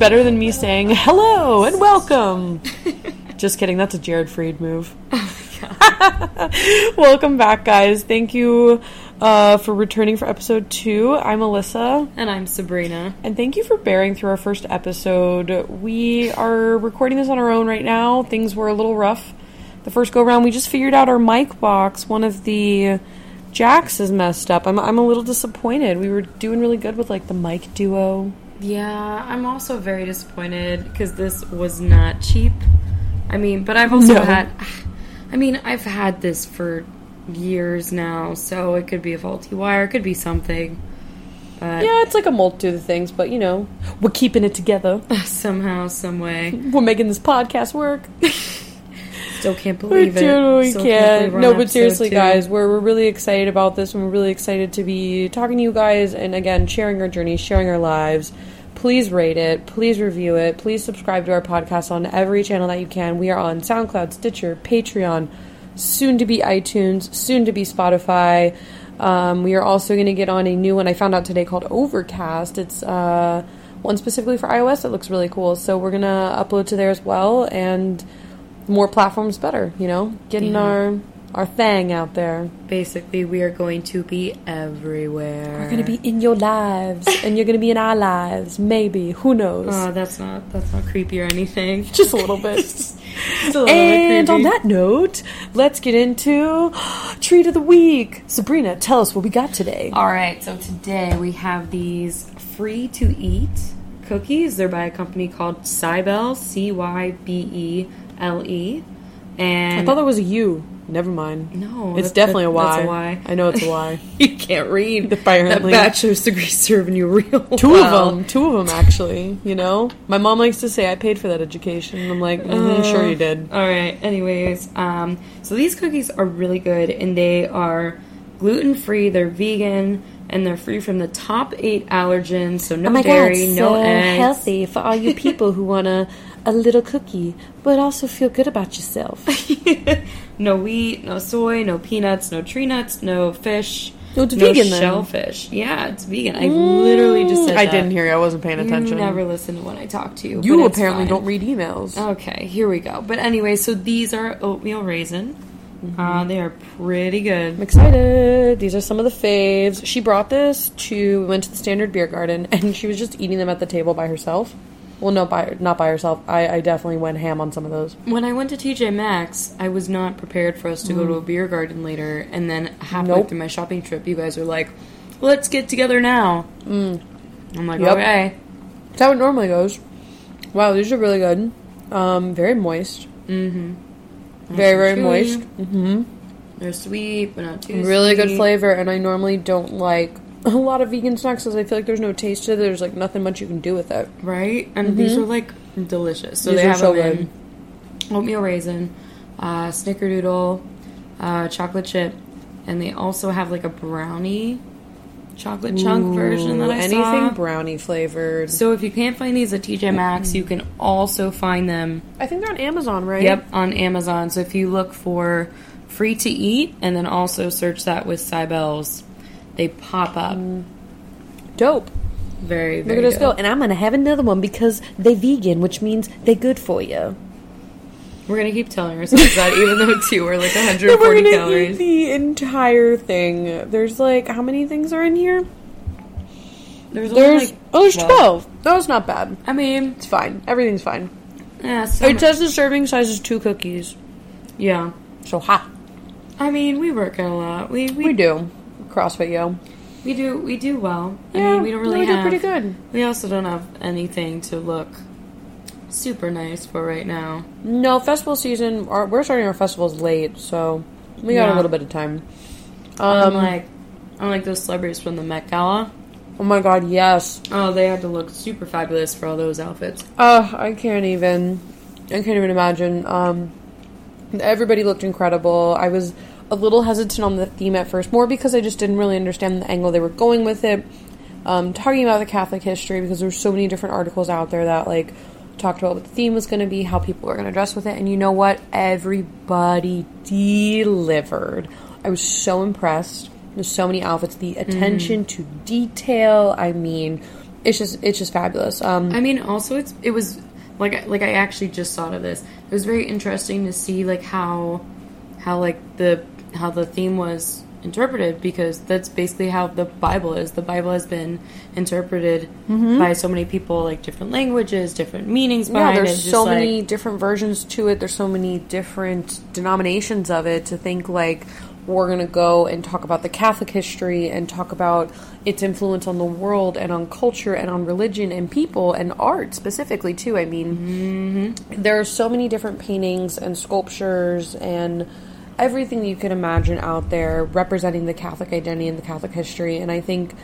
better than me saying hello and welcome. Just kidding, that's a Jared Freid move. welcome back, guys. Thank you uh, for returning for episode two. I'm Alyssa. And I'm Sabrina. And thank you for bearing through our first episode. We are recording this on our own right now. Things were a little rough the first go round. We just figured out our mic box. One of the jacks is messed up. I'm, I'm a little disappointed. We were doing really good with like the mic duo. Yeah, I'm also very disappointed because this was not cheap. I mean, but I've also No. had. I mean, I've had this for years now, so it could be a faulty wire, it could be something. But Yeah, it's like a multitude of things, but you know, we're keeping it together. somehow, some way, We're making this podcast work. still can't We believe it. totally Still can't. believe we're No, but seriously, two. guys, we're, we're really excited about this, and we're really excited to be talking to you guys, and again, sharing our journey, sharing our lives. Please rate it. Please review it. Please subscribe to our podcast on every channel that you can. We are on SoundCloud, Stitcher, Patreon, soon to be iTunes, soon to be Spotify. Um, we are also going to get on a new one I found out today called Overcast. It's uh, one specifically for iOS. It looks really cool. So we're going to upload to there as well, and more platforms better, you know? Getting Yeah. our our thing out there. Basically, we are going to be everywhere. We're gonna be in your lives, and you're gonna be in our lives. Maybe. Who knows? Oh, that's not that's not creepy or anything. Just a little bit. Just a little bit and on that note, let's get into treat of the week. Sabrina, tell us what we got today. All right, so today we have these free to eat cookies. They're by a company called Cybele, C Y B E L E. And I thought that was a U. Never mind. no, It's that- definitely a that- Y. That's a Y. I know it's a Y. you can't read. the Apparently. That bachelor's degree serving you real Two well. of them. Two of them, actually. You know? My mom likes to say I paid for that education. And I'm like, mm sure you did. All right. Anyways, um, so these cookies are really good, and they are gluten free. They're vegan, and they're free from the top eight allergens. So no oh dairy, no eggs. Healthy for all you people who want a, a little cookie, but also feel good about yourself. no wheat, no soy, no peanuts, no tree nuts, no fish. Oh, it's no vegan then. shellfish. Yeah, it's vegan. I literally just said I that. didn't hear you. I wasn't paying attention. You never listen to when I talk to you. you apparently don't read emails. Okay, here we go. But anyway, so these are oatmeal raisin. Mm-hmm. Uh, they are pretty good. I'm excited. These are some of the faves. She brought this to we went to the Standard Beer Garden, and she was just eating them at the table by herself. Well, no, by not by herself. I, I definitely went ham on some of those. When I went to TJ Maxx, I was not prepared for us to go to a beer garden later, and then halfway Mm. Nope. through my shopping trip, you guys are like, "Let's get together now." Mm. I'm like, Mm. Yep. "Okay." That's how it normally goes. Wow, these are really good. Um, very moist. Mm-hmm. Very, very moist. Mm-hmm. They're sweet, but not too Really good flavor, and I normally don't like a lot of vegan snacks because I feel like there's no taste to it. There's like nothing much you can do with it. right? And these are like delicious. So Mm-hmm. These they have so them in oatmeal raisin, uh, snickerdoodle, uh, chocolate chip, and they also have like a brownie chocolate chunk version that I Anything saw. brownie flavored. So if you can't find these at TJ Maxx, you can also find them. I think they're on Amazon, right? Yep, on Amazon. So if you look for free to eat and then also search that with Cybele's, they pop up. Mm. Dope. Very, Look at us good. go. And I'm going to have another one because they're vegan, which means they're good for you. We're gonna keep telling ourselves that, even though two are like Then 140 we're going to eat calories. the entire thing. There's like, how many things are in here? There's, There's, like oh, there's 12. That was not bad. I mean, It's fine. Everything's fine. yeah, some, It says the serving size is two cookies. yeah. So, ha. I mean, we work out a lot. We we, We do. CrossFit Yo. we do we do well. Yeah, I mean, we don't really we do pretty good. We also don't have anything to look super nice for right now. No, festival season, our, we're starting our festivals late, so we got Yeah. a little bit of time. Um, unlike unlike those celebrities from the Met Gala. oh my god, yes. Oh, they had to look super fabulous for all those outfits. Uh, I can't even. I can't even imagine. Um, everybody looked incredible. I was a little hesitant on the theme at first, more because I just didn't really understand the angle they were going with it. Um, talking about the Catholic history because there's so many different articles out there that like talked about what the theme was going to be, how people were going to dress with it, and you know what? Everybody delivered. I was so impressed. There's so many outfits. The attention to detail. I mean, it's just it's just fabulous. Um, I mean, also it's it was like like I actually just thought of this. It was very interesting to see like how how like the how the theme was interpreted because that's basically how the Bible is. The Bible has been interpreted Mm-hmm. by so many people, like different languages, different meanings yeah, there's it. so like- many different versions to it. There's so many different denominations of it. To think like we're gonna go and talk about the Catholic history and talk about its influence on the world and on culture and on religion and people and art specifically too. I mean, there are so many different paintings and sculptures and everything you could imagine out there representing the Catholic identity and the Catholic history. And I think,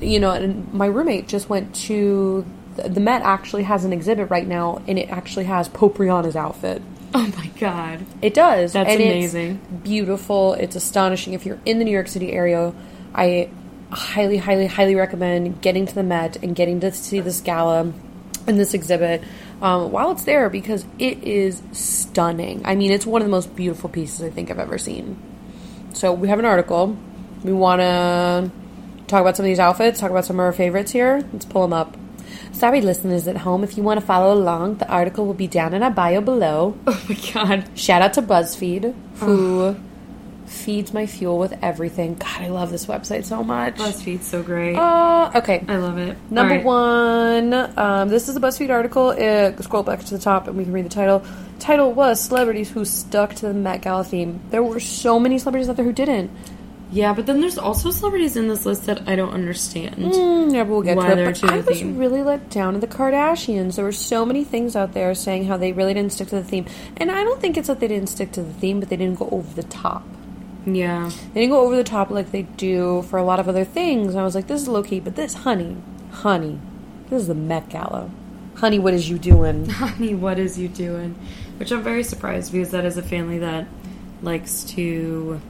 you know, and my roommate just went to the Met. Actually, has an exhibit right now, and it actually has Pope Rihanna's outfit. Oh my god. It does. That's and amazing. It's beautiful. It's astonishing. If you're in the New York City area, I highly, highly, highly recommend getting to the Met and getting to see this gala and this exhibit um, while it's there because it is stunning. I mean, it's one of the most beautiful pieces I think I've ever seen. So we have an article. We want to talk about some of these outfits, talk about some of our favorites here. Let's pull them up. Sorry, listeners at home, if you want to follow along, the article will be down in our bio below. Oh my god. Shout out to BuzzFeed, who feeds my fuel with everything. God, I love this website so much. BuzzFeed's so great. Uh, okay. I love it. Number right. one, um, this is a BuzzFeed article. Uh, scroll back to the top and we can read the title. Title was Celebrities Who Stuck to the Met Gala Theme. There were so many celebrities out there who didn't. Yeah, but then there's also celebrities in this list that I don't understand. Mm, yeah, but we'll get Why to it. But to I was theme. really let down in the Kardashians. There were so many things out there saying how they really didn't stick to the theme. And I don't think it's that they didn't stick to the theme, but they didn't go over the top. Yeah. They didn't go over the top like they do for a lot of other things. And I was like, this is low key, but this, honey, honey, this is the Met Gala. Honey, what is you doing? Honey, what is you doing? Which I'm very surprised because that is a family that likes to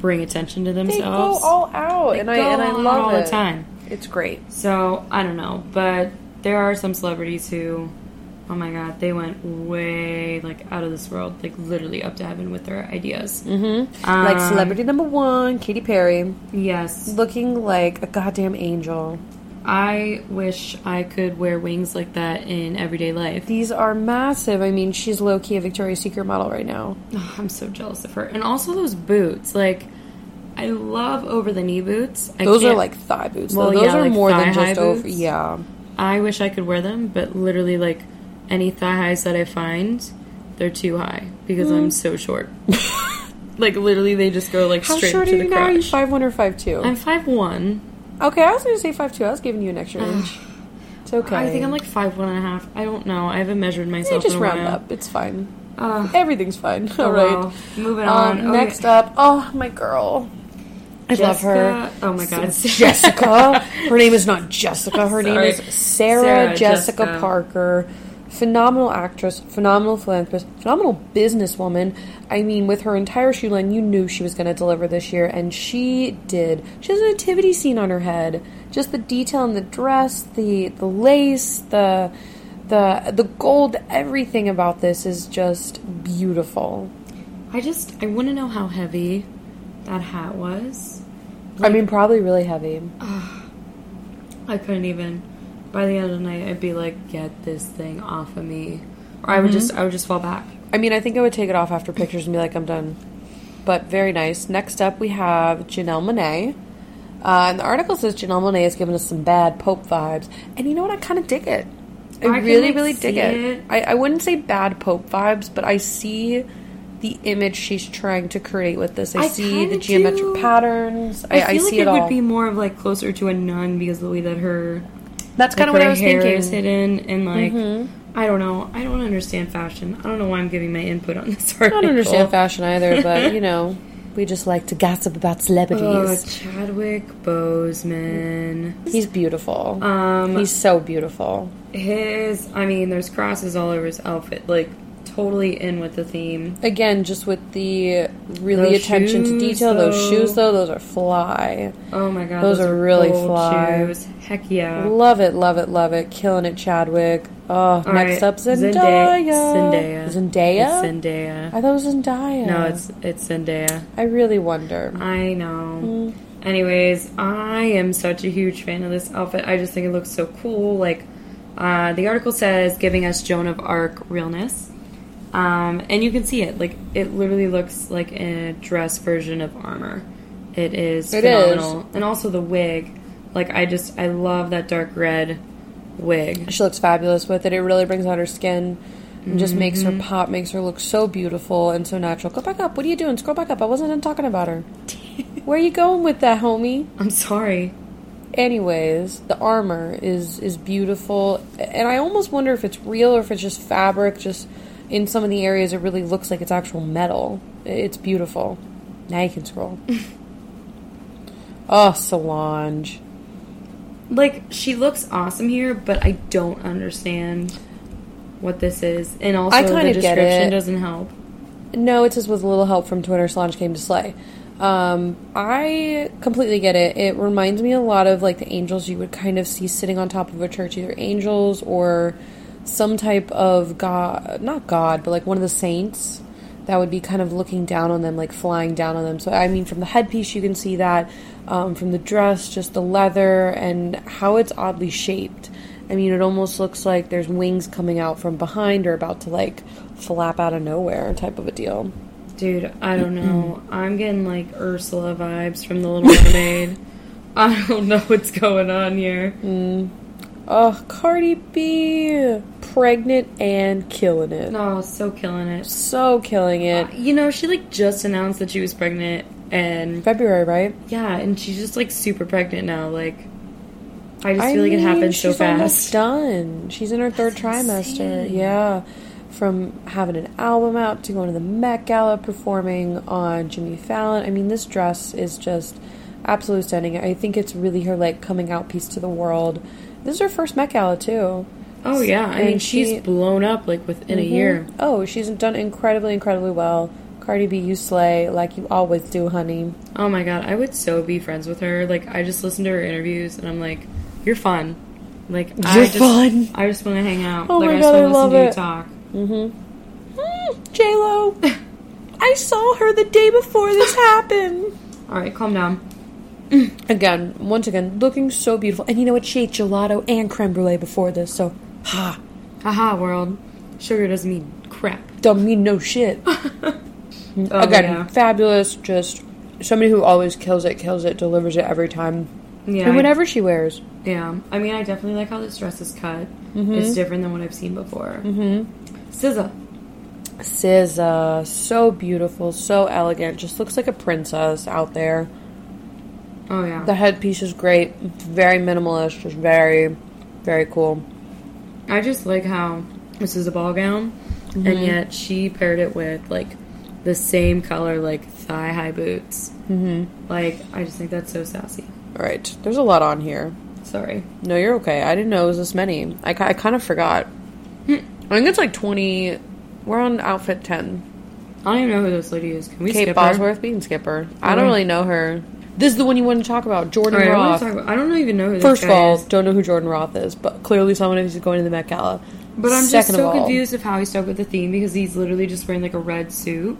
bring attention to themselves. They go all out, They and I and I love all it. the time. It's great. So I don't know, but there are some celebrities who, oh my god, they went way like out of this world, like literally up to heaven with their ideas. Mm-hmm. Um, like celebrity number one, Katy Perry, Yes, looking like a goddamn angel. I wish I could wear wings like that in everyday life. These are massive. I mean, she's low key a Victoria's Secret model right now. Oh, I'm so jealous of her, and also those boots. Like, I love over the knee boots. I Those are like thigh boots. Well. Those yeah, are like more than just over. boots. Yeah. I wish I could wear them, but literally, like any thigh highs that I find, they're too high because I'm so short. like literally, they just go like How straight short to are the you now? Are you crotch. five one or five two? I'm five one. Okay, I was going to say five two. I was giving you an extra inch. It's okay. I think I'm like five one and a half. I don't know. I haven't measured Yeah, myself. just in a round while. up. It's fine. Uh, Everything's fine. oh, All right. well. Moving Um, on. Okay. Next up, oh my girl, I love her. Oh my god, Jessica. Her name is not Jessica. Her name is Sarah, Sarah Jessica, Jessica. Parker. Phenomenal actress, phenomenal philanthropist, phenomenal businesswoman. I mean, with her entire shoe line, you knew she was going to deliver this year, and she did. She has a nativity scene on her head. Just the detail in the dress, the the lace, the the the gold, everything about this is just beautiful. I just I want to know how heavy that hat was. I mean, probably really heavy. I couldn't even. By the end of the night, I'd be like, "Get this thing off of me," or I would just I would just fall back. I mean, I think I would take it off after pictures and be like, I'm done. But very nice. Next up, we have Janelle Monáe. Uh, and the article says Janelle Monáe has given us some bad Pope vibes. And you know what? I kind of dig it. I, I really, like, really dig it. it. I, I wouldn't say bad Pope vibes, but I see the image she's trying to create with this. I, I see the geometric do. patterns. I, I, I feel see like it, it, all. would be more of like closer to a nun because of the way that her That's kind of like, what I was thinking. is hidden and like Mhm. I don't know. I don't understand fashion. I don't know why I'm giving my input on this I article. don't understand fashion either, but you know, we just like to gossip about Oh, celebrities. Chadwick Boseman. He's beautiful. Um, He's so beautiful. his. I mean, there's crosses all over his outfit. Like totally in with the theme. Again, just with the really Those attention to shoes, detail. Those shoes, though, those are fly. Oh my god, Those are really fly. Shoes. Heck yeah. Love it, love it, love it. Killing it, Chadwick. Oh, All next right, up, Zendaya. Zendaya. Zendaya. It's Zendaya. I thought it was Zendaya. No, it's it's Zendaya. I really wonder. I know. Mm. Anyways, I am such a huge fan of this outfit. I just think it looks so cool. Like, uh, the article says, giving us Joan of Arc realness. Um, and you can see it. Like, it literally looks like a dress version of armor. It is It phenomenal. And also the wig. Like, I just, I love that dark red wig. She looks fabulous with it. It really brings out her skin and just makes Mm-hmm. her pop, makes her look so beautiful and so natural. Go back up. What are you doing? Scroll back up. I wasn't done talking about her. Where are you going with that, homie? I'm sorry. Anyways, the armor is is beautiful, and I almost wonder if it's real or if it's just fabric. Just in some of the areas, it really looks like it's actual metal. It's beautiful. Now you can scroll. oh, Solange. Like, she looks awesome here, but I don't understand what this is. And also, I the description doesn't help. No, it says with a little help from Twitter, Solange came to slay. Um, I completely get it. It reminds me a lot of like the angels you would kind of see sitting on top of a church, either angels or some type of god, not god, but like one of the saints that would be kind of looking down on them, like flying down on them. So, I mean, from the headpiece, you can see that. Um, from the dress, just the leather and how it's oddly shaped. I mean, it almost looks like there's wings coming out from behind or about to like flap out of nowhere type of a deal. Dude, I don't know. I'm getting like Ursula vibes from The Little Mermaid. I don't know what's going on here. Oh, Cardi B, pregnant and killing it. No, so killing it. So killing it. Uh, you know, she like just announced that she was pregnant, and February, right? yeah, and she's just like super pregnant now. Like, I just I feel like it happened so fast. done. She's in her third trimester. insane. Yeah. From having an album out to going to the Met Gala performing on Jimmy Fallon. I mean, this dress is just absolutely stunning. I think it's really her like coming out piece to the world. This is her first Met Gala too. Oh yeah, I And mean she- she's blown up like within a Mhm. year. Oh, she's done incredibly, incredibly well. Cardi B, you slay like you always do, honey. Oh my god, I would so be friends with her. Like I just listen to her interviews and I'm like, you're fun. Like I You're just, fun. I just want to hang out. Oh like my I just God, I want to love listen to you it. talk. Mm, J Lo, I saw her the day before this happened. All right, calm down. Mm. Again, once again, looking so beautiful. And you know what? She ate gelato and creme brulee before this, so ha, Haha, world. Sugar doesn't mean crap. don't mean no shit. Mm, oh, Again, yeah. fabulous. Just somebody who always kills it, kills it, delivers it every time. Yeah. and I- whatever she wears. yeah. I mean, I definitely like how this dress is cut. Mm-hmm. It's different than what I've seen before. Mm-hmm. SZA, so beautiful, so elegant. Just looks like a princess out there. Oh yeah. The headpiece is great. Very minimalist. Just very, very cool. I just like how this is a ball gown, Mm-hmm. and yet she paired it with like the same color, like thigh high boots. Mm-hmm. Like I just think that's so sassy. All right. There's a lot on here. Sorry. No, you're okay. I didn't know it was this many. I, I kind of forgot. I think it's like 20. We're on outfit 10. I don't even know who this lady is. Can we Kate skip her? Bosworth, we can skip her. I don't really know her. This is the one you want to talk about, Jordan All right, I, Roth. talk about, I don't even know who this First of all, is. don't know who Jordan Roth is, but clearly someone who's going to the Met Gala. But I'm just Second so of all, confused of how he stuck with the theme because he's literally just wearing like a red suit.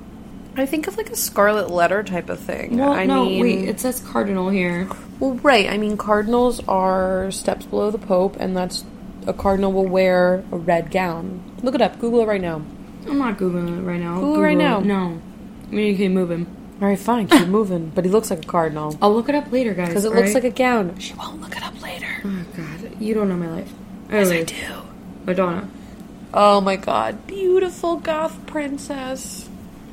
I think of like a scarlet letter type of thing. Well, I no, mean, wait, it says cardinal here. well, right. I mean, cardinals are steps below the Pope, and that's a cardinal will wear a red gown. Look it up. Google it right now. I'm not googling it right now. I'll Google it right now. No, I mean you can move him. All right, fine. Keep moving. But he looks like a cardinal. I'll look it up later, guys. Because it all looks right? like a gown. She won't look it up later. Oh God, you don't know my life. Yes, I do. Madonna. Oh my god. Beautiful goth princess.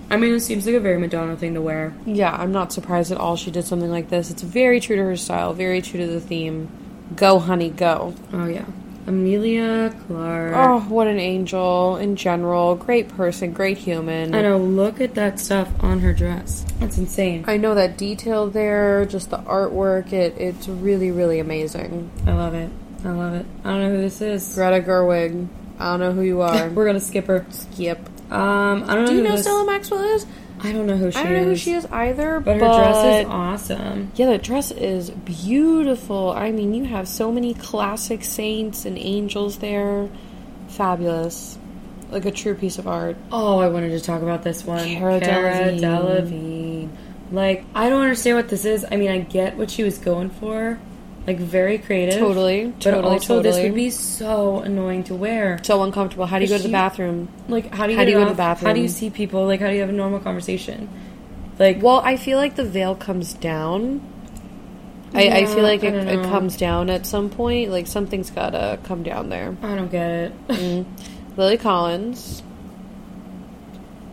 I mean, it seems like a very Madonna thing to wear. Yeah, I'm not surprised at all she did something like this. It's very true to her style, very true to the theme. Go, honey, go. Oh yeah, Emilia Clarke. Oh, what an angel in general. Great person, great human. I know. Look at that stuff on her dress. That's insane. I know that detail there, just the artwork, it it's really, really amazing. I love it. I love it. I don't know who this is. Greta Gerwig. I don't know who you are. We're gonna skip her. Skip. Um, I don't know. Do you know this- Stella Maxwell is? I don't know who she I don't know who is. she is either, But but, her dress is awesome. Yeah, the dress is beautiful. I mean, you have so many classic saints and angels there. Fabulous. Like a true piece of art. Oh, I wanted to talk about this one. Cara Cara Delevingne. Delevingne. Like, I don't understand what this is. I mean, I get what she was going for. Like, very creative. Totally. But totally, also, this would be so annoying to wear. so uncomfortable. How do you go to the bathroom? Like, how do you How do you go to the bathroom? How do you see people? Like, how do you have a normal conversation? Like, Well, I feel like the veil comes down. I, I feel like I it, it comes down at some point. Like something's gotta come down there. I don't get it. Mm. Lily Collins,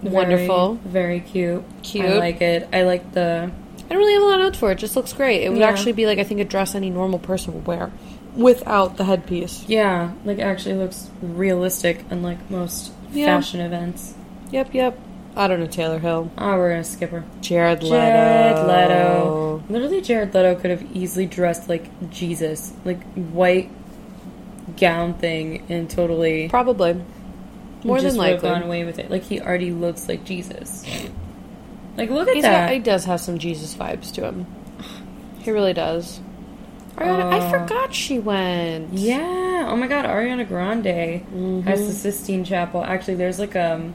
Very- wonderful. Very cute. Cute. I like it. I like the. I don't really have a lot of notes for it. it. Just looks great. It would Yeah. actually be like I think a dress any normal person would wear, without the headpiece. Yeah, like, actually looks realistic, unlike most Yeah. fashion events. Yep, yep. I don't know Taylor Hill, Oh, we're gonna skip her. Jared Leto. Jared Leto. Literally, Jared Leto could have easily dressed like Jesus, like white gown thing, and totally Probably. More than likely. gone away with it. Like he already looks like Jesus. Like look at He's that. got, he does have some Jesus vibes to him. He really does. Ariana, I Uh, forgot she went. yeah. Oh my God, Ariana Grande Mm-hmm. has the Sistine Chapel. Actually, there's like um,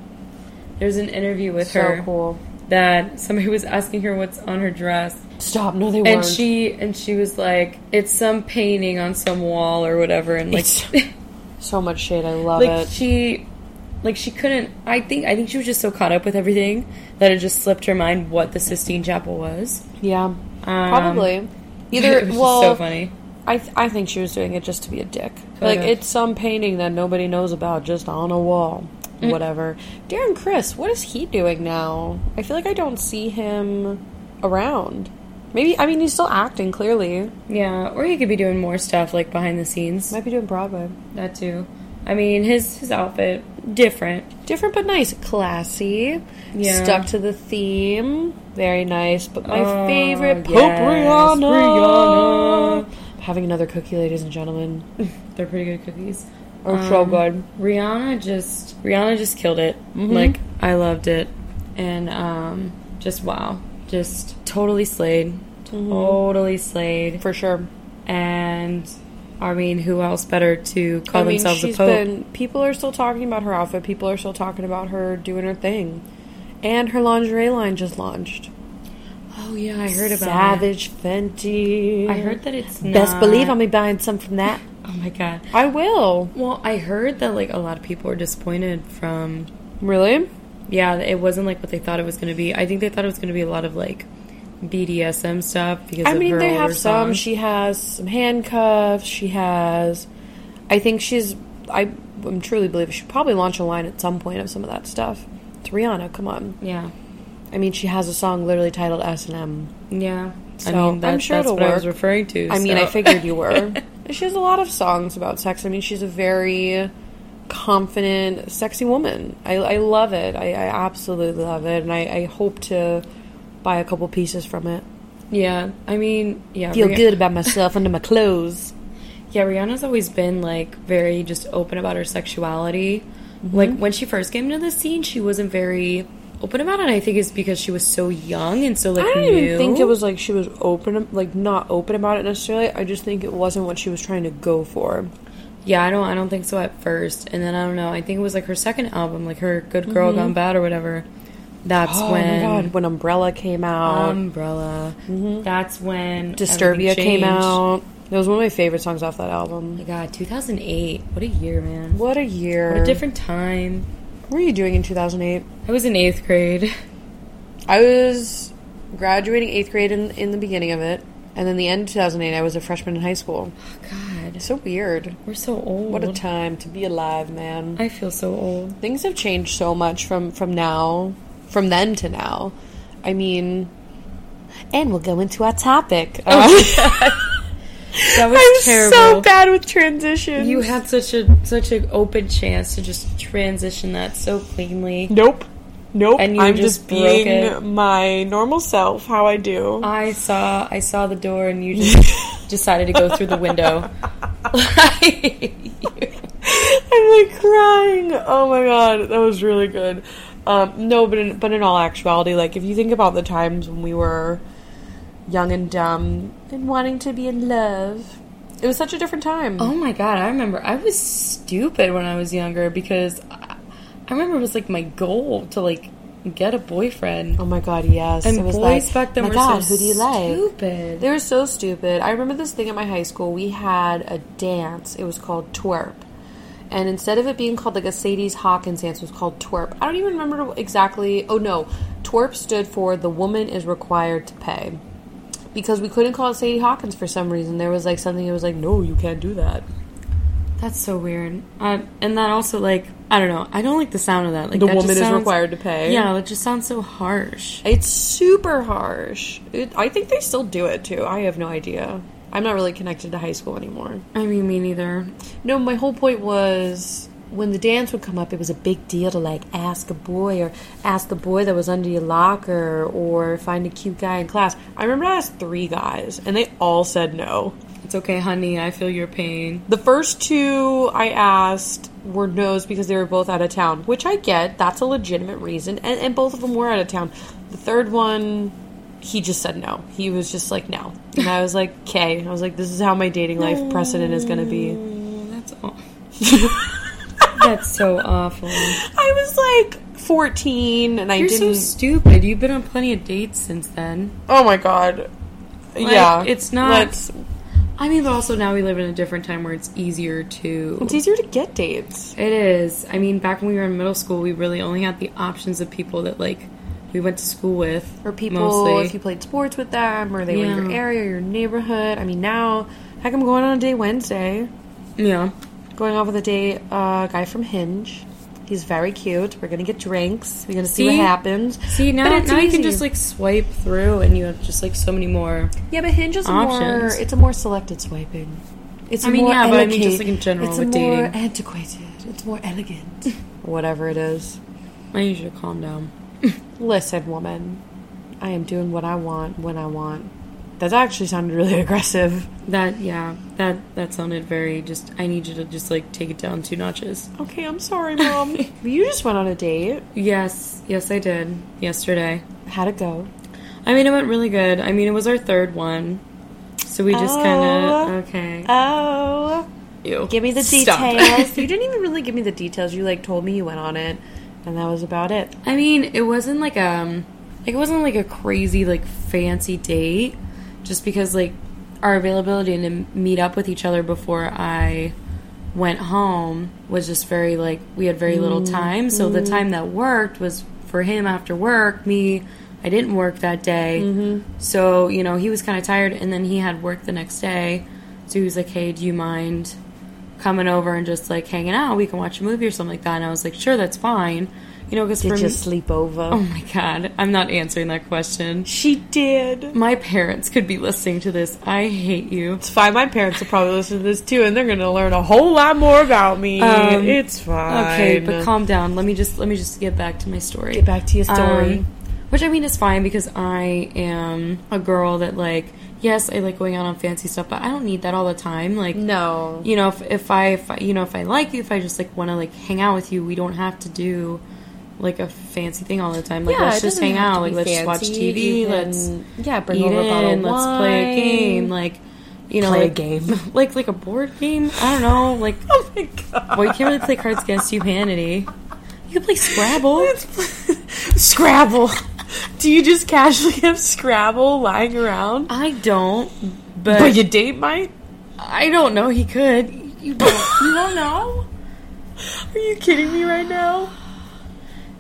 there's an interview with so her cool. that somebody was asking her what's on her dress, Stop! No, they and weren't. And she and she was like, "It's some painting on some wall or whatever," and like. It's- so much shade. I love like it. she like she couldn't i think i think she was just so caught up with everything that it just slipped her mind what the sistine chapel was yeah, um, probably. Either well, so funny I th- I think she was doing it just to be a dick. Kind Like it's some painting that nobody knows about, just on a wall. Mm. Whatever. Darren Criss, what is he doing now? I feel like I don't see him around. Maybe I mean he's still acting clearly. yeah or he could be doing more stuff like behind the scenes Might be doing Broadway. that too i mean his his outfit different Different but nice, classy. Yeah. Stuck to the theme. Very nice. But my Oh, favorite, Pope yes, Rihanna. Rihanna. Having another cookie, ladies and gentlemen. they're pretty good cookies so Um, good. rihanna just rihanna just killed it Mhm. like i loved it and um just wow just totally slayed Mm-hmm. totally slayed For sure. and I mean, who else better to call I mean, themselves a pope? been. People are still talking about her outfit. People are still talking about her doing her thing, and her lingerie line just launched. oh yeah, I heard about Savage Fenty. I heard that it's not, Best believe I'll be buying some from that. Oh my god. I will. Well, I heard that like a lot of people were disappointed from. Really? Yeah, it wasn't like what they thought it was going to be. I think they thought it was going to be a lot of like BDSM stuff because I mean, they have some. She has some handcuffs. She has. I think she's. I am truly believe she probably launch a line at some point of some of that stuff. It's Rihanna. Come on. yeah, I mean, she has a song literally titled S and M. yeah. I So, mean, that, I'm sure that's it'll what I was referring to. I mean, I figured you were. she has a lot of songs about sex. I mean, she's a very confident, sexy woman. I, I love it. I, I absolutely love it, and I, I hope to buy a couple pieces from it. yeah, I mean, yeah. Feel Rih- good about myself under my clothes. Yeah, Rihanna's always been like very just open about her sexuality. Mm-hmm. Like when she first came into the scene, she wasn't very open about it. I think it's because she was so young and so like I don't new. even think it was like she was open, like not open about it necessarily. I just think it wasn't what she was trying to go for. Yeah, I don't. I don't think so at first, and then I don't know. I think it was like her second album, like her "Good Girl mm-hmm. Gone Bad" or whatever. That's Mm-hmm. oh when god, when Umbrella came out, Umbrella. That's when Disturbia came out. That was one of my favorite songs off that Oh album. my god, 2008. What a year, man. What a year! What a different time. What were you doing in 2008? I was in eighth grade. I was graduating eighth grade in, in the beginning of it, and then the end of 2008, I was a freshman in high school. Oh, God, It's so weird. we're so old. What a time to be alive, man. I feel so old. Things have changed so much from from now, from then to now. I mean, and we'll go into our topic. Uh, That was I'm terrible. so bad with transitions. You had such a such an open chance to just transition that so cleanly. nope, nope. And you I'm just just being it. my normal self, how I do. I saw I saw the door and you just decided to go through the window. I'm like crying. Oh my god, that was really good. Um, no, but in, but in all actuality, like if you think about the times when we were young and dumb and wanting to be in love, it was such a different time. oh my god, I remember I was stupid when I was younger because I, I remember it was like my goal to like get a boyfriend. Oh my god, yes. And boys like, back then my were god, so who do you like? stupid. They were so stupid. I remember this thing at my high school. We had a dance. It was called twerp. And instead of it being called like a Sadie's Hawkins dance, it was called twerp. I don't even remember exactly. Oh no, twerp stood for the woman is required to pay. Because we couldn't call it Sadie Hawkins for some reason. There was like something that was like, no, you can't do that. That's so weird. Uh, and that also like I don't know. I don't like the sound of that. Like the that woman is sounds- required to pay. Yeah, it just sounds so harsh. It's super harsh. It, I think they still do it too. I have no idea. I'm not really connected to high school anymore. I mean, me neither. No, my whole point was when the dance would come up, it was a big deal to like ask a boy or ask the boy that was under your locker or find a cute guy in class. I remember I asked three guys and they all said no. It's okay, honey. I feel your pain. The first two I asked were no's because they were both out of town, which I get. That's a legitimate reason. And, and both of them were out of town. The third one, he just said no. He was just like, no. And I was like, okay. I was like, this is how my dating life precedent is going to be. That's aw- That's so awful. I was like 14 and I You're so didn't. stupid. You've been on plenty of dates since then. oh my god. Like, yeah. it's not- Let's, I mean, but also now we live in a different time where it's easier to. it's easier to get dates. It is. I mean, back when we were in middle school, we really only had the options of people that like we went to school with, Or people, mostly. if you played sports with them, or they were in your area, or your neighborhood. I mean, now, heck, I'm going on a date Wednesday. yeah, Going off with a date, uh, guy from Hinge. He's very cute. We're gonna get drinks. We're gonna see, what happens. See now, But it's now you can just like swipe through, and you have just like so many more. Yeah, but Hinge is a more. It's a more selected swiping. It's I mean, more yeah, but I mean just, like, in general It's with a more antiquated. It's more elegant. Whatever it is. I need you to calm down. Listen, woman. I am doing what I want when I want. That actually sounded really aggressive. That yeah, that that sounded very just. I need you to just like take it down two notches. Okay, I'm sorry, mom. you just went on a date. Yes, yes, I did yesterday. How'd it go? I mean, it went really good. I mean, it was our third one, so we just Oh. kind of okay. Oh. Ew. Give me the Stop. details. you didn't even really give me the details. You like told me you went on it, and that was about it. I mean, it wasn't like um like it wasn't like a crazy like fancy date just because like our availability to meet up with each other before I went home was just very like we had very little mm-hmm. time. So the mm-hmm. time that worked was for him after work. Me, I didn't work that day. Mm-hmm. So, you know, he was kind of tired and then he had work the next day. So he was like, "Hey, do you mind coming over and just like hanging out? We can watch a movie or something like that." And I was like, "Sure, that's fine." You know, because Did for you me, sleep over? oh my god, I'm not answering that question. She did. My parents could be listening to this. I hate you. It's fine. My parents will probably listen to this too, and they're gonna learn a whole lot more about me. Um, it's fine. Okay, but calm down. Let me just let me just get back to my story. Get back to your story. Um, which I mean is fine because I am a girl that like yes, I like going out on fancy stuff, but I don't need that all the time. Like no. you know, if, if I if I, you know if I like you, if I just like want to like hang out with you, we don't have to do like a fancy thing all the time. Like Yeah, let's just hang out. Like let's watch. TV. Can- let's yeah, bring eat over a bottle in. Let's play a game. Like you know, Play a game. like like a board game. I don't know. Like Oh my god. well, you can't really play Cards Against Humanity. You can play Scrabble. Scrabble. Do you just casually have Scrabble lying around? I don't, but, But your date might. I don't know. He could. You don't. you don't know. Are you kidding me right now?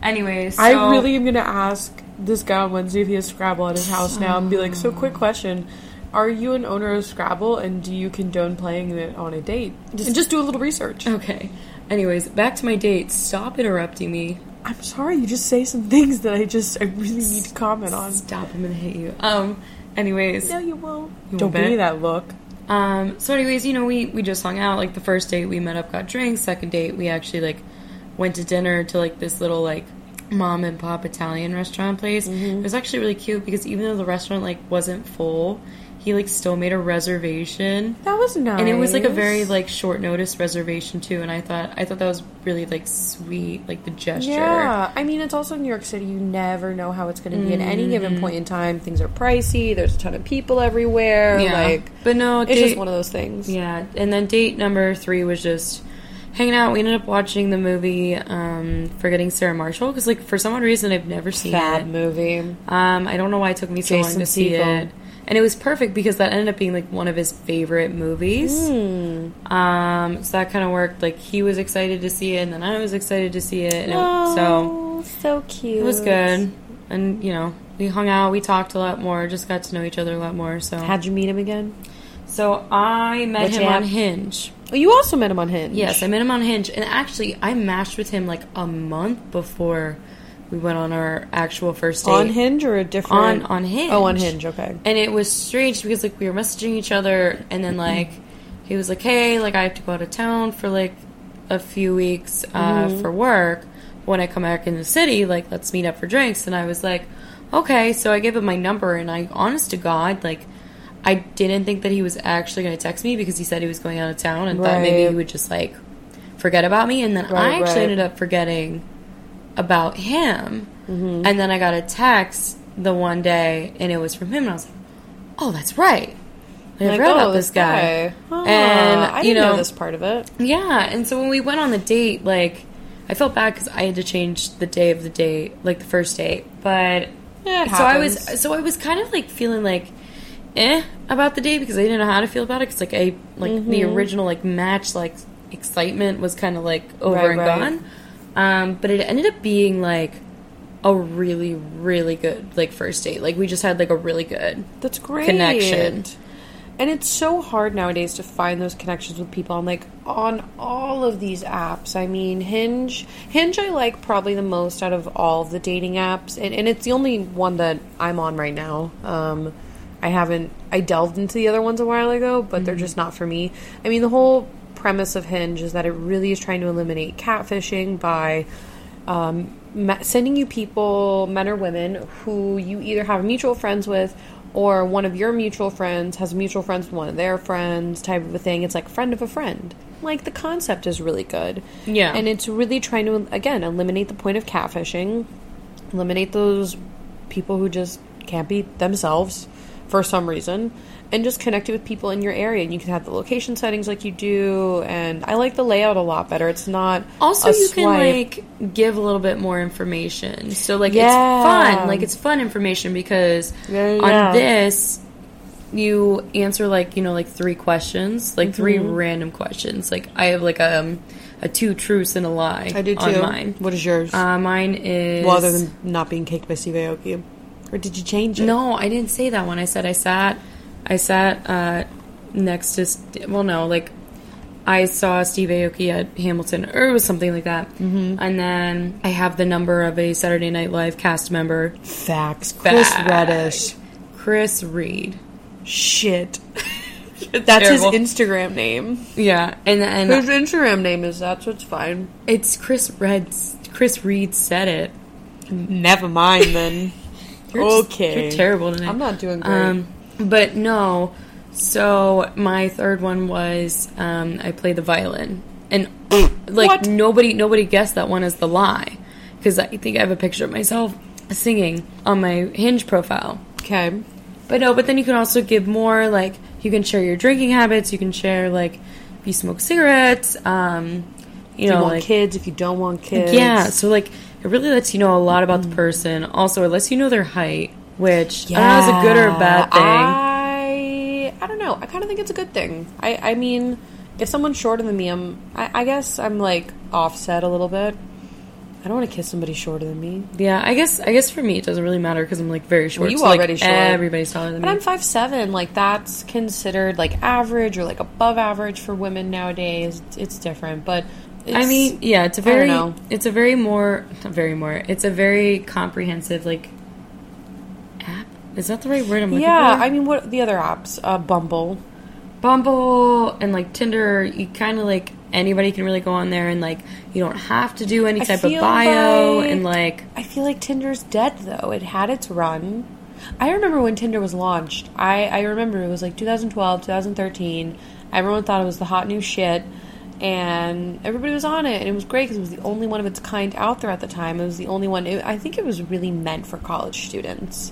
Anyways, so, I really am gonna ask this guy on Wednesday if he has Scrabble at his house now and be like, so quick question. Are you an owner of Scrabble and do you condone playing it on a date? and just do a little research. Okay. Anyways, back to my date. Stop interrupting me. I'm sorry, you just say some things that I just I really need to comment on. Stop. I'm gonna hate you. Um. Anyways. No, you won't. You Don't give me that look. Um. So, anyways, you know, we we just hung out. Like the first date, we met up, got drinks. Second date, we actually like went to dinner to like this little like mom and pop Italian restaurant place. It was actually really cute because even though the restaurant like wasn't full, he like still made a reservation. That was nice. And it was like a very like short notice reservation too, and I thought I thought that was really like sweet, like the gesture. Yeah, I mean, it's also New York City. You never know how it's going to be at any given point in time. Things are pricey. There's a ton of people everywhere. Yeah. Like, but no, it's date, just one of those things. Yeah, and then date number three was just hanging out. We ended up watching the movie um, Forgetting Sarah Marshall because, like, for some odd reason, I've never seen Bad it. movie. Um, I don't know why it took me so long Jason to see it. And it was perfect because that ended up being like one of his favorite movies. Hmm. Um, so that kind of worked. Like he was excited to see it, and then I was excited to see it. And it, so Oh, so cute. it was good. And you know, we hung out, we talked a lot more, just got to know each other a lot more. So, How'd you meet him again? so I met Which him app? on Hinge. Oh, you also met him on Hinge. Yes, I met him on Hinge, and actually, I matched with him like a month before we went on our actual first date on Hinge or a different On- on Hinge. Oh, on Hinge. Okay. And it was strange because like we were messaging each other, and then like he was like, "Hey, like I have to go out of town for like a few weeks uh, for work. When I come back in the city, like let's meet up for drinks." And I was like, "Okay." So I gave him my number, and I, honest to God, like I didn't think that he was actually going to text me because he said he was going out of town, and thought maybe he would just like forget about me. And then I actually right. ended up forgetting about him. Mm-hmm. And then I got a text the one day, and it was from him, and I was like, "Oh, that's right." I Like, forgot oh, about this guy. Huh, And I you know, know, this part of it. yeah. And so when we went on the date, like, I felt bad because I had to change the day of the date, like the first date. But Yeah, so I was, so I was kind of like feeling like, eh, about the date because I didn't know how to feel about it because like I like the Mm-hmm. original like match like excitement was kind of like over Right, and right. gone. Um, but it ended up being like a really really good like first date. Like we just had like a really good That's great. connection. And it's so hard nowadays to find those connections with people on like on all of these apps. I mean, Hinge, Hinge, I like probably the most out of all the dating apps, and, and it's the only one that I'm on right now. Um, I haven't I delved into the other ones a while ago, but they're just not for me. I mean, the whole premise of Hinge is that it really is trying to eliminate catfishing by um, sending you people, men or women, who you either have mutual friends with or one of your mutual friends has mutual friends with one of their friends, type of a thing. It's like friend of a friend. Like the concept is really good. Yeah. And it's really trying to, again, eliminate the point of catfishing, eliminate those people who just can't be themselves for some reason and just connect it with people in your area and you can have the location settings like you do and i like the layout a lot better it's not Also, you can like give a little bit more information. So like Yeah. it's fun. Like it's fun information because Yeah, yeah. on this you answer like you know like three questions, like three Mm-hmm. random questions. Like I have like a um, a two truths and a lie. i do too on mine. what is yours Uh, mine is well other than not being kicked by steve aoki or did you change it no, I didn't say that one. I said I sat, I sat uh, next to. St- well, no, like I saw Steve Aoki at Hamilton, or it was something like that. Mm-hmm. And then I have the number of a Saturday Night Live cast member, facts chris Fact. reddish Chris Reed. shit that's Terrible. his instagram name Yeah, and and his instagram name is that so it's fine it's Chris Redd. Chris Reed said it. never mind then You're just- okay you're terrible tonight. i'm not doing great Um, but no. So my third one was um, I play the violin, and like What? nobody nobody guessed that one as the lie because I think I have a picture of myself singing on my Hinge profile. okay But no, but then you can also give more like you can share your drinking habits. You can share like if you smoke cigarettes. Um, you if know, you want like kids if you don't want kids yeah. So like it really lets you know a lot about the person. Also, it lets you know their height, which I don't know is a good or a bad thing. I I don't know. I kind of think it's a good thing. I I mean, if someone's shorter than me, I'm I, I guess I'm like offset a little bit. I don't want to kiss somebody shorter than me. Yeah, I guess I guess for me it doesn't really matter because I'm like very short. Well, you so, like, already short. Everybody's taller than me. But me. I'm five seven. Like that's considered like average or like above average for women nowadays. It's, it's different, but it's, I mean, yeah, it's a I don't very know. it's a very more not very more. It's a very comprehensive like. Is that the right word I'm looking yeah. for? I mean, what the other apps? Uh, Bumble. Bumble and like Tinder, you kind of like anybody can really go on there and like you don't have to do any I type of bio like- and like I feel like Tinder's dead though. It had its run. I remember when Tinder was launched. I, I remember it was like 2012, 2013. Everyone thought it was the hot new shit. And everybody was on it. And it was great because it was the only one of its kind out there at the time. It was the only one. It, I think it was really meant for college students.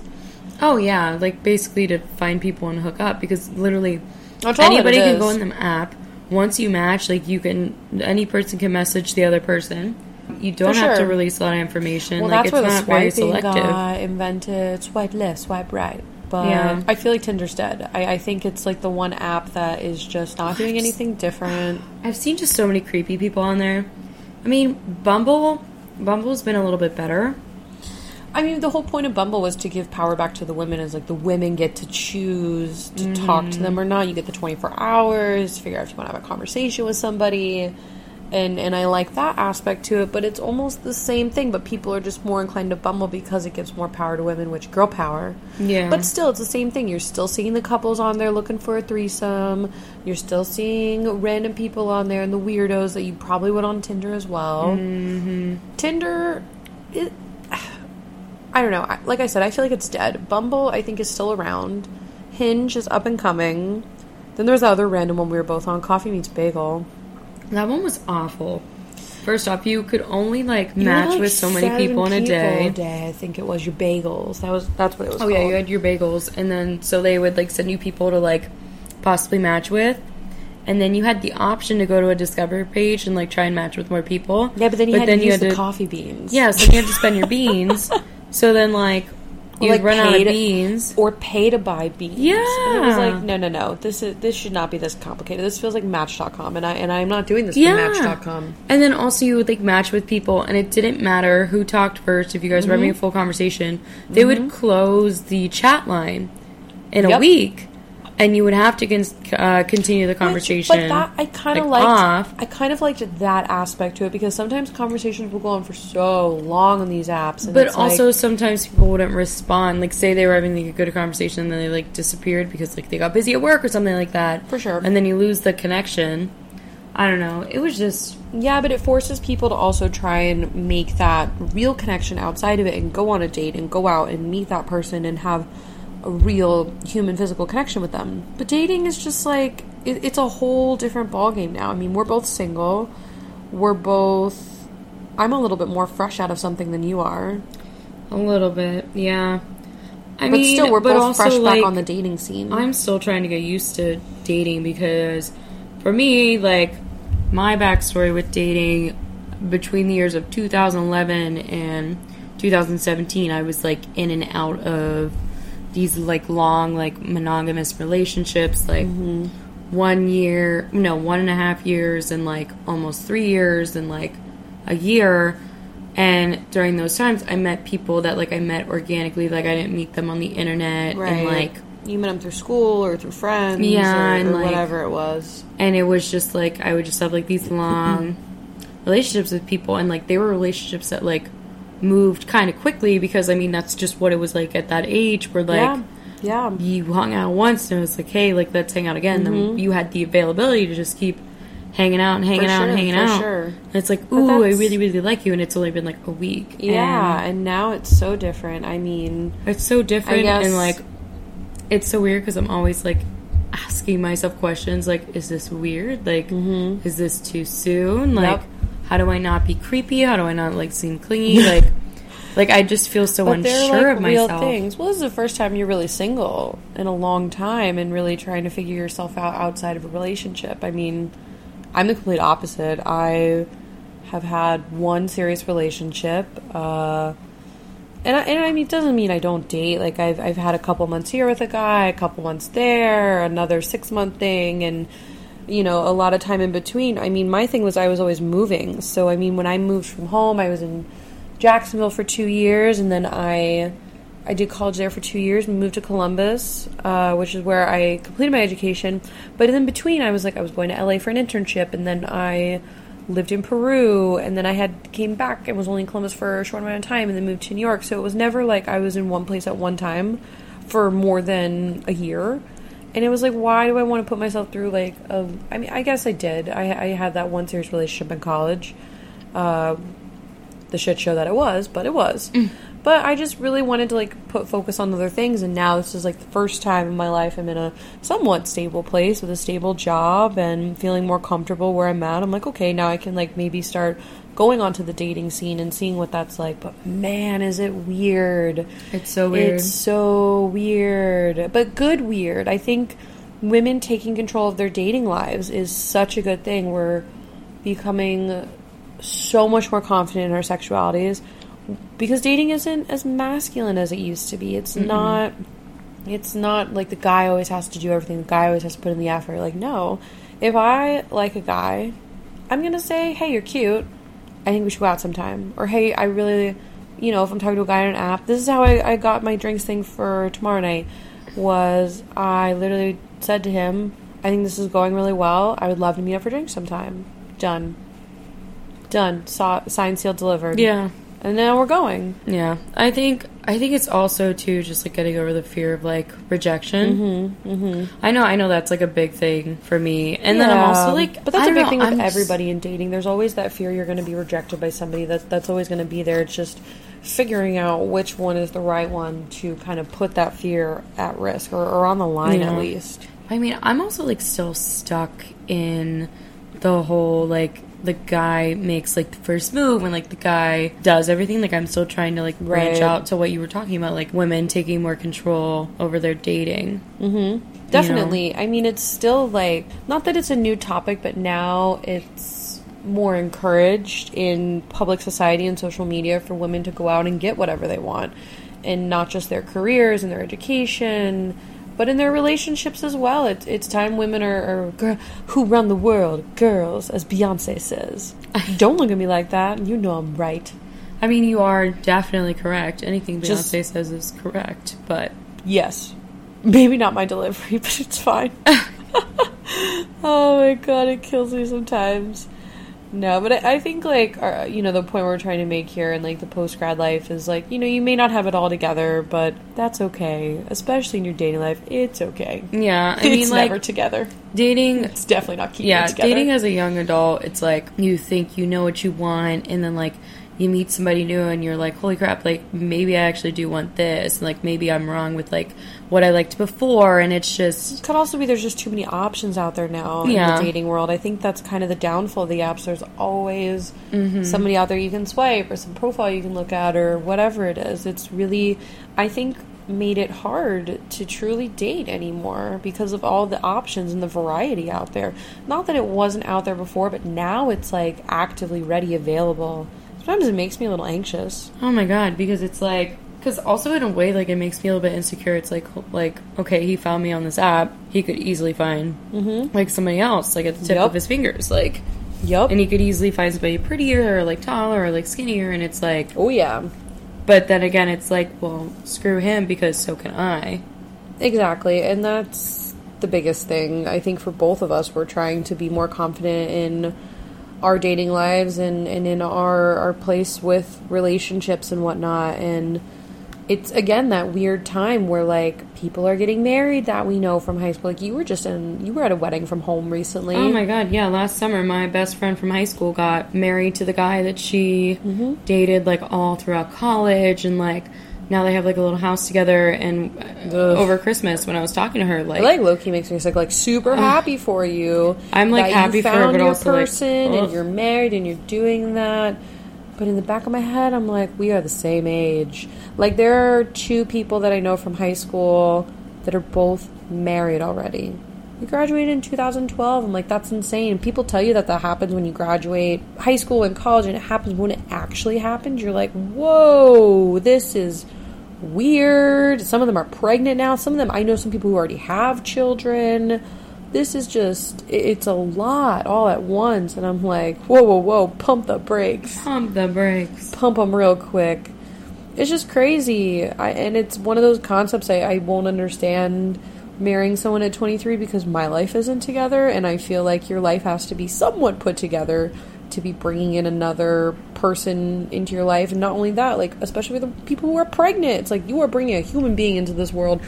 Oh yeah, like basically to find people and hook up because literally anybody can go in the app once you match, like you can any person can message the other person. You don't have to release a lot of information. Well, like that's where it's the not very selective. got invented. Swipe left, swipe right. But Yeah. I feel like Tinder's dead. I, I think it's like the one app that is just not doing anything different. I've seen just so many creepy people on there. I mean, Bumble, Bumble's been a little bit better. I mean, the whole point of Bumble was to give power back to the women. Is like the women get to choose to talk to them or not. You get the twenty four hours, figure out if you want to have a conversation with somebody, and and I like that aspect to it. But it's almost the same thing. But people are just more inclined to Bumble because it gives more power to women, which girl power. Yeah. But still, it's the same thing. You're still seeing the couples on there looking for a threesome. You're still seeing random people on there and the weirdos that you probably would on Tinder as well. Mm-hmm. Tinder, it, I don't know. Like I said, I feel like it's dead. Bumble, I think, is still around. Hinge is up and coming. Then there's the other random one we were both on, Coffee Meets Bagel. That one was awful. First off, you could only like You match like, with so many people in a people day. Day, I think it was your bagels. That was that's what it was. Oh yeah, you had your bagels, and then so they would like send you people to like possibly match with, and then you had the option to go to a discover page and like try and match with more people. Yeah, but then you had to use had the to- coffee beans. Yeah, so you had to spend your beans. So then like you like, run out of beans. or pay to buy beans. And it was Yeah. like, no, no, no. This is this should not be this complicated. This feels like Match.com, and I and I'm not doing this Yeah. for Match.com. And then also you would like match with people, and it didn't matter who talked first. If you guys were having a Mm-hmm. full conversation, they would close the chat line in a week, and you would have to con- uh, continue the conversation. But that I kind of like, liked. I kind of liked that aspect to it because sometimes conversations will go on for so long on these apps. And But it's like- also sometimes people wouldn't respond. Like say they were having like, a good conversation, and then they like disappeared because like they got busy at work or something like that. For sure. And then you lose the connection. I don't know. It was just Yeah, but it forces people to also try and make that real connection outside of it and go on a date and go out and meet that person and have a real human physical connection with them. But dating is just like it, it's a whole different ballgame now. I mean, we're both single. We're both I'm a little bit more fresh out of something than you are. a little bit, yeah. I But mean, still we're both fresh like, back on the dating scene. I'm still trying to get used to dating because for me, like, my backstory with dating between the years of 2011 and 2017, I was like in and out of these like long, like monogamous relationships, like mm-hmm. one year, no, one and a half years, and like almost three years, and like a year. And during those times, I met people that like I met organically, like I didn't meet them on the internet, and like you met them through school or through friends Yeah, or, and, or like- whatever it was. and it was just like I would just have like these long relationships with people, and like they were relationships that like moved kind of quickly because I mean that's just what it was like at that age, where like yeah. Yeah. you hung out once and it was like, hey, like let's hang out again. Then mm-hmm. you had the availability to just keep hanging out and hanging For out and hanging out. sure. And it's like, ooh, I really, really like you, and it's only been like a week. Yeah, And and now it's so different. I mean, it's so different, guess- and like it's so weird because I'm always like asking myself questions like, is this weird? Like, mm-hmm. is this too soon? Like, Yep. How do I not be creepy? How do I not like seem clingy? like, like I just feel so but unsure like of real myself. things. Well, this is the first time you're really single in a long time and really trying to figure yourself out outside of a relationship. I mean, I'm the complete opposite. I have had one serious relationship. Uh, and I, and I mean, it doesn't mean I don't date. Like I've I've had a couple months here with a guy, a couple months there, another six month thing, and you know a lot of time in between. I mean, my thing was I was always moving. So I mean, when I moved from home, I was in Jacksonville for two years, and then I I did college there for two years. and moved to Columbus, uh, which is where I completed my education. But in between, I was like I was going to LA for an internship, and then I lived in Peru, and then I had came back and was only in Columbus for a short amount of time, and then moved to New York. So it was never like I was in one place at one time for more than a year. And it was like, why do I want to put myself through like a? I mean, I guess I did. I, I had that one serious relationship in college, uh, the shit show that it was, but it was. But I just really wanted to like put focus on other things, and now this is like the first time in my life I'm in a somewhat stable place with a stable job and feeling more comfortable where I'm at. I'm like, okay, now I can like maybe start going onto the dating scene and seeing what that's like. But man, is it weird! It's so weird. It's so weird, but good weird. I think women taking control of their dating lives is such a good thing. We're becoming so much more confident in our sexualities because dating isn't as masculine as it used to be. It's mm not it's not like the guy always has to do everything. The guy always has to put in the effort. Like no, if I like a guy, I'm gonna say, "Hey, you're cute. I think we should go out sometime." Or, "Hey, I really, you know, if I'm talking to a guy on an app, this is how I, I got my drinks thing for tomorrow night." Was I literally said to him, "I think this is going really well. I would love to meet up for drinks sometime." Done. Done. Saw signed, sealed, delivered. Yeah and now we're going. Yeah, I think I think it's also too just like getting over the fear of like rejection. Mm-hmm, mm-hmm. I know, I know that's like a big thing for me, and yeah. then I'm also like, but that's a big know, thing with I'm everybody just... in dating. There's always that fear you're going to be rejected by somebody. That that's always going to be there. It's just figuring out which one is the right one to kind of put that fear at risk or, or on the line yeah. at least. I mean, I'm also like still stuck in the whole like the guy makes like the first move and like the guy does everything. Like i'm still trying to like branch right. out to what you were talking about like women taking more control over their dating. Mm-hmm. Definitely. you know? i mean it's still like not that it's a new topic but now it's more encouraged in public society and social media for women to go out and get whatever they want. And not just their careers and their education but in their relationships as well. It's it's time women are, are who run the world, girls, as Beyonce says. Don't look at me like that. You know I'm right. I mean, you are definitely correct. Anything Beyonce Just, says is correct, but yes, maybe not my delivery, but it's fine. oh my god, it kills me sometimes. No, but I, I think like our, you know the point we're trying to make here and like the post grad life is like you know you may not have it all together, but that's okay. Especially in your dating life, it's okay. Yeah, I it's mean like never together. Dating, it's definitely not keeping. Yeah, dating as a young adult, it's like you think you know what you want, and then like you meet somebody new and you're like, holy crap, like maybe I actually do want this. And like maybe I'm wrong with like what I liked before. And it's just. It could also be there's just too many options out there now yeah. in the dating world. I think that's kind of the downfall of the apps. There's always mm-hmm. somebody out there you can swipe or some profile you can look at or whatever it is. It's really, I think, made it hard to truly date anymore because of all the options and the variety out there. Not that it wasn't out there before, but now it's like actively ready available sometimes it makes me a little anxious. Oh my god, because it's like because also in a way like it makes me a little bit insecure. It's like like okay, he found me on this app. He could easily find mm-hmm. like somebody else like at the tip yep. of his fingers, like. Yep. And he could easily find somebody prettier or like taller or like skinnier, and it's like, oh yeah. But then again, it's like, well, screw him because so can I. Exactly, and that's the biggest thing I think for both of us. We're trying to be more confident in our dating lives and, and in our, our place with relationships and whatnot. And it's again that weird time where like people are getting married that we know from high school. Like you were just in, you were at a wedding from home recently. Oh my god, yeah! Last summer, my best friend from high school got married to the guy that she mm-hmm. dated like all throughout college, and like now they have like a little house together and uh, over Christmas when I was talking to her like like Loki makes me sick like super uh, happy for you. I'm like happy for her but your also person like, and you're married and you're doing that. But in the back of my head I'm like we are the same age. Like there are two people that I know from high school that are both married already. We graduated in 2012 I'm like that's insane. People tell you that that happens when you graduate high school and college and it happens when it actually happens you're like whoa this is weird. Some of them are pregnant now. Some of them, I know some people who already have children. This is just, it's a lot all at once. And I'm like, whoa, whoa, whoa, pump the brakes. Pump the brakes. Pump them real quick. It's just crazy. I, and it's one of those concepts I, I won't understand marrying someone at 23 because my life isn't together. And I feel like your life has to be somewhat put together to be bringing in another person into your life and not only that like especially with the people who are pregnant it's like you are bringing a human being into this world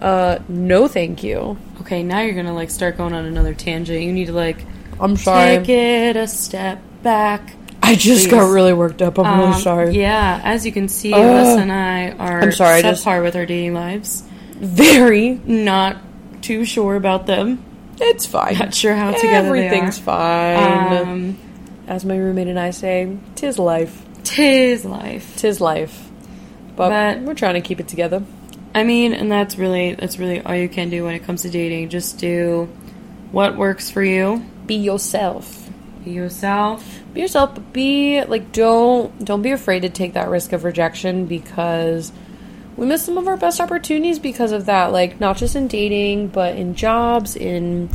uh no thank you okay now you're gonna like start going on another tangent you need to like i'm sorry take it a step back I just Please. got really worked up. I'm um, really sorry. Yeah, as you can see, uh, us and I are I'm sorry, just par with our dating lives. Very not too sure about them. It's fine. Not sure how together Everything's fine. Um, as my roommate and I say, tis life. Tis life. Tis life. But, but we're trying to keep it together. I mean, and that's really that's really all you can do when it comes to dating. Just do what works for you. Be yourself. Be yourself. Be yourself, but be like don't don't be afraid to take that risk of rejection because we miss some of our best opportunities because of that. Like not just in dating, but in jobs, in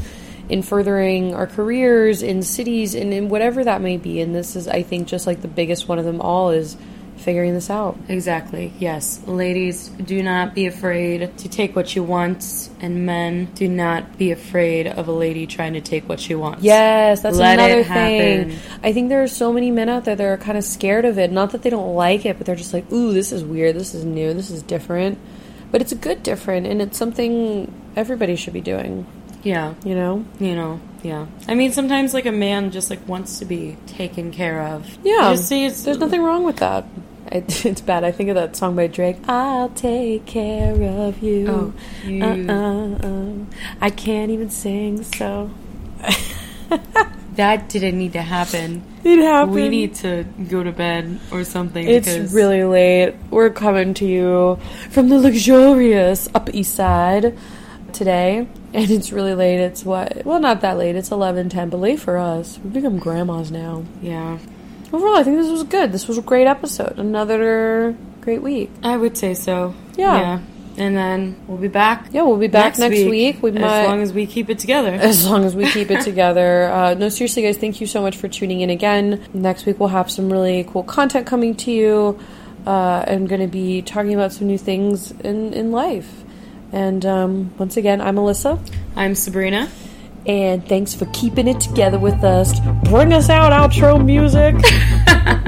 in furthering our careers, in cities, and in whatever that may be. And this is, I think, just like the biggest one of them all is figuring this out. Exactly. Yes. Ladies, do not be afraid to take what you want, and men, do not be afraid of a lady trying to take what she wants. Yes, that's Let another thing. I think there are so many men out there that are kind of scared of it. Not that they don't like it, but they're just like, ooh, this is weird, this is new, this is different. But it's a good different, and it's something everybody should be doing. Yeah. You know? You know, yeah. I mean, sometimes, like, a man just, like, wants to be taken care of. Yeah. see, There's nothing wrong with that. it's bad. I think of that song by Drake. I'll take care of you. Oh, uh, you. Uh-uh-uh. I can't even sing, so. that didn't need to happen. It happened. We need to go to bed or something. It's really late. We're coming to you from the luxurious Upper East Side today, and it's really late. It's what? Well, not that late. It's eleven ten, but late for us. We've become grandmas now. Yeah overall, I think this was good. This was a great episode. Another great week. I would say so. Yeah. yeah. And then we'll be back. Yeah, we'll be back next, next week. week. We as might, long as we keep it together. As long as we keep it together. Uh, no, seriously, guys, thank you so much for tuning in again. Next week we'll have some really cool content coming to you. Uh, I'm going to be talking about some new things in in life. And um, once again, I'm Alyssa. I'm Sabrina. And thanks for keeping it together with us. Bring us out outro music.